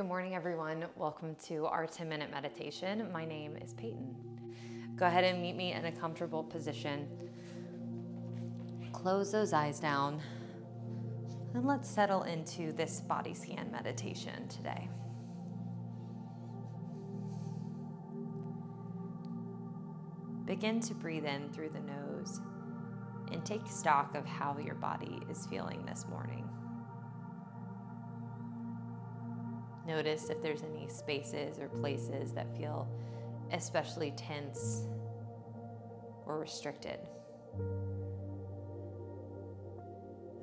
Good morning, everyone. Welcome to our 10 minute meditation. My name is Peyton. Go ahead and meet me in a comfortable position. Close those eyes down. And let's settle into this body scan meditation today. Begin to breathe in through the nose and take stock of how your body is feeling this morning. Notice if there's any spaces or places that feel especially tense or restricted.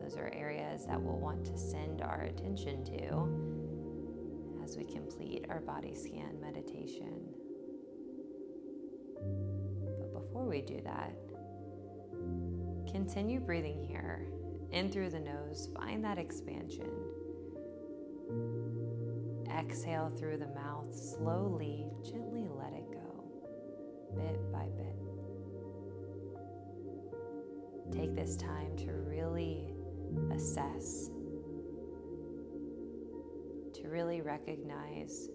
Those are areas that we'll want to send our attention to as we complete our body scan meditation. But before we do that, continue breathing here in through the nose, find that expansion exhale through the mouth, slowly, gently let it go, bit by bit. Take this time to really assess, to really recognize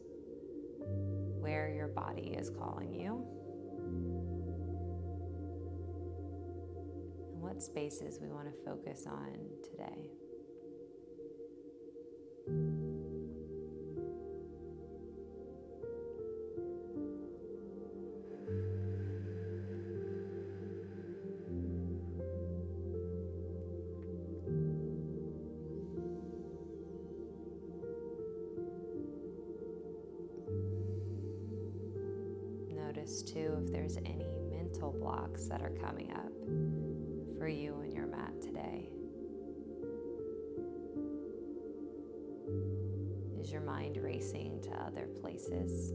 where your body is calling you. and What spaces we want to focus on today. Notice too if there's any mental blocks that are coming up for you and your mat today. Is your mind racing to other places?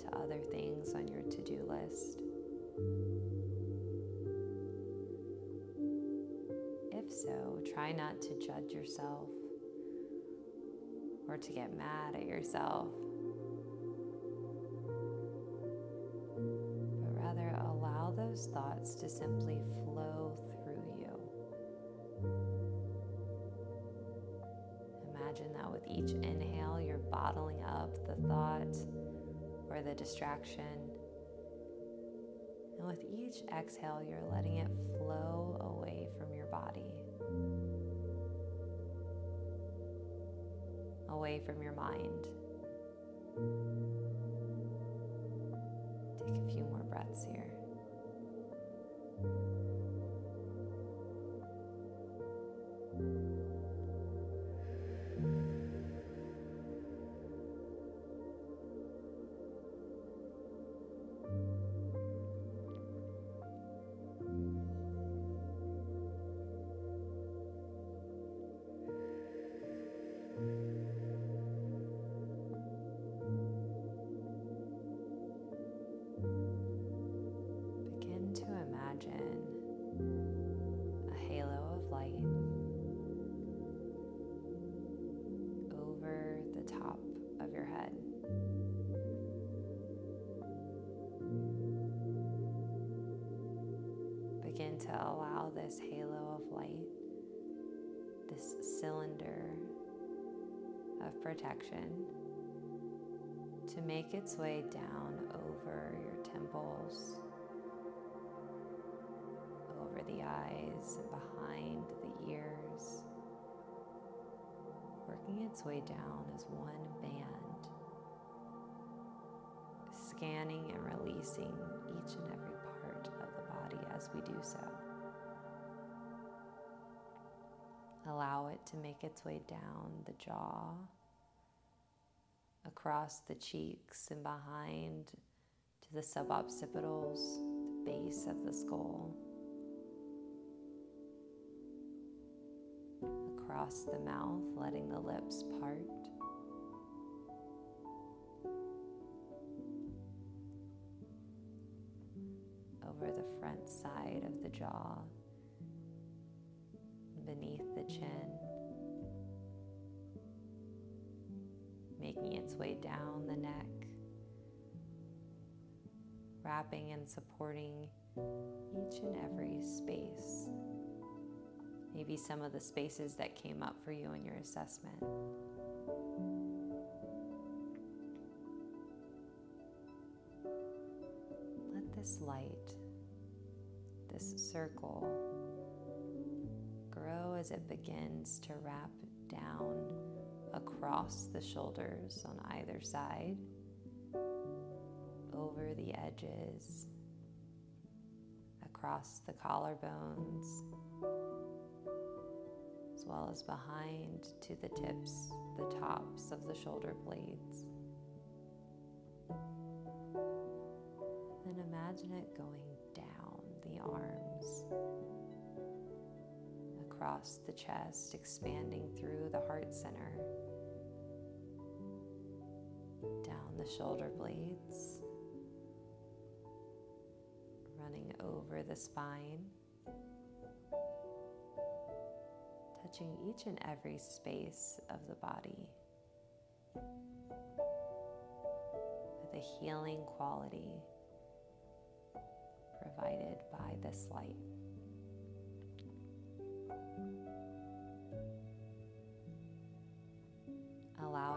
To other things on your to do list? If so, try not to judge yourself or to get mad at yourself, but rather allow those thoughts to simply flow through you. Imagine that with each inhale, you're bottling up the thought or the distraction. And with each exhale, you're letting it flow away from your body. Away from your mind. Take a few more breaths here. To allow this halo of light, this cylinder of protection, to make its way down over your temples over the eyes and behind the ears, working its way down as one band, scanning and releasing each and every body as we do so. Allow it to make its way down the jaw, across the cheeks, and behind to the suboccipitals, the base of the skull, across the mouth, letting the lips part. Side of the jaw, beneath the chin, making its way down the neck, wrapping and supporting each and every space. Maybe some of the spaces that came up for you in your assessment. Let this light, this circle, grow as it begins to wrap down across the shoulders on either side, over the edges, across the collarbones, as well as behind to the tips, the tops of the shoulder blades. Then imagine it going across the chest, expanding through the heart center, down the shoulder blades. Running over the spine, touching each and every space of the body. With a healing quality provided by this light.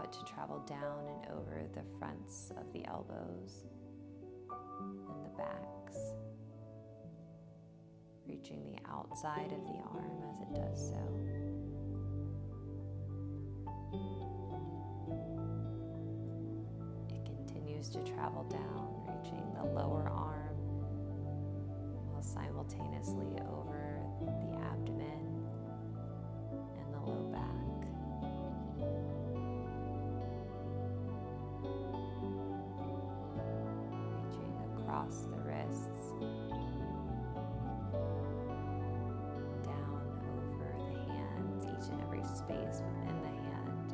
It to travel down and over the fronts of the elbows and the backs reaching the outside of the arm as it does so. It continues to travel down, reaching the lower arm while simultaneously over across the wrists down over the hands, each and every space within the hand.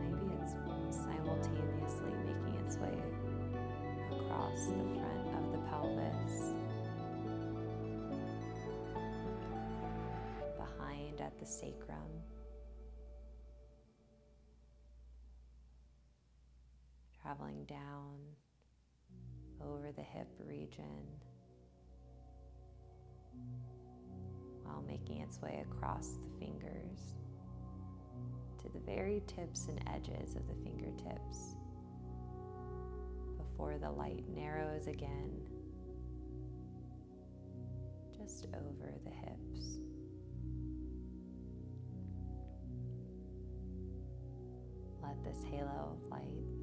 Maybe it's simultaneously making its way across the front of the pelvis, behind at the sacrum. Traveling down over the hip region while making its way across the fingers to the very tips and edges of the fingertips before the light narrows again just over the hips. Let this halo of light,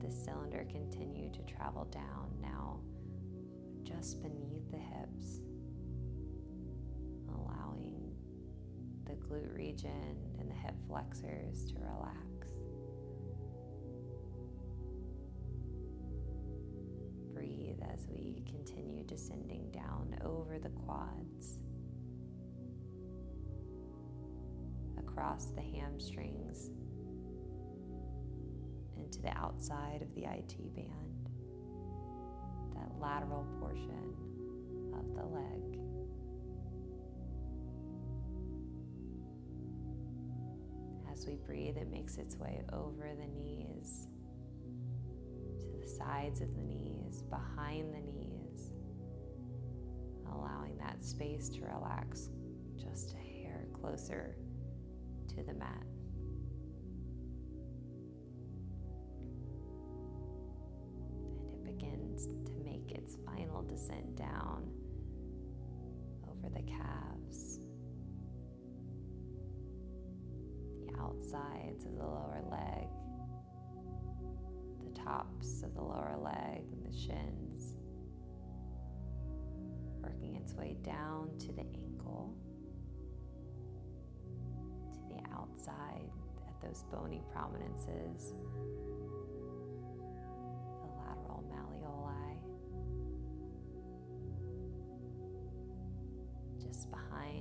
this cylinder continue to travel down now just beneath the hips allowing the glute region and the hip flexors to relax. Breathe as we continue descending down over the quads, across the hamstrings, into the outside of the IT band, that lateral portion of the leg. as we breathe, it makes its way over the knees, to the sides of the knees, behind the knees, allowing that space to relax just a hair closer to the mat. Begins to make its final descent down over the calves. The outsides of the lower leg, the tops of the lower leg the shins, working its way down to the ankle, to the outside at those bony prominences,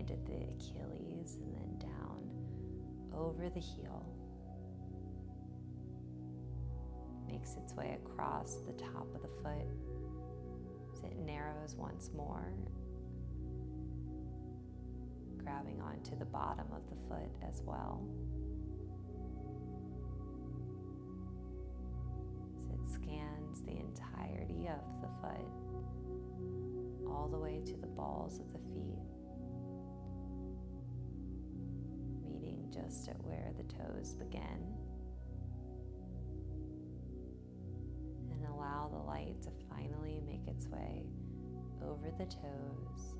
at the Achilles and then down over the heel. Makes its way across the top of the foot as it narrows once more, grabbing onto the bottom of the foot as well. As it scans the entirety of the foot all the way to the balls of the feet, just at where the toes begin. And allow the light to finally make its way over the toes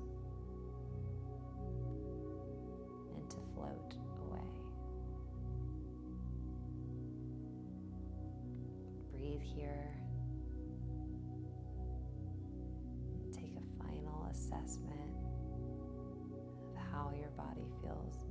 and to float away. Breathe here. Take a final assessment of how your body feels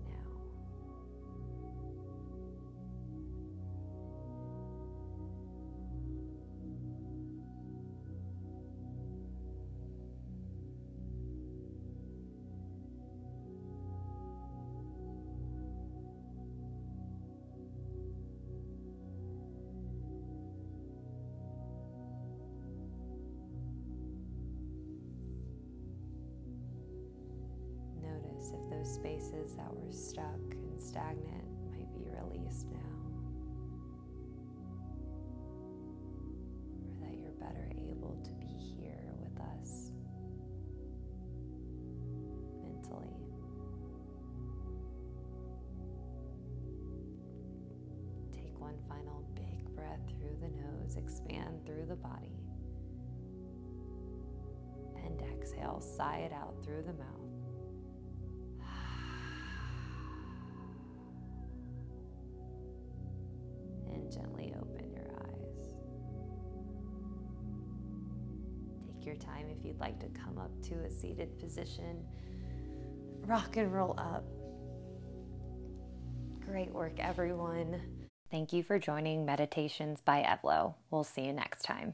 spaces that were stuck and stagnant might be released now. Or that you're better able to be here with us mentally. Take one final big breath through the nose, expand through the body. And exhale, sigh it out through the mouth. Time if you'd like to come up to a seated position. Rock and roll up. Great work, everyone. Thank you for joining Meditations by Evlo. We'll see you next time.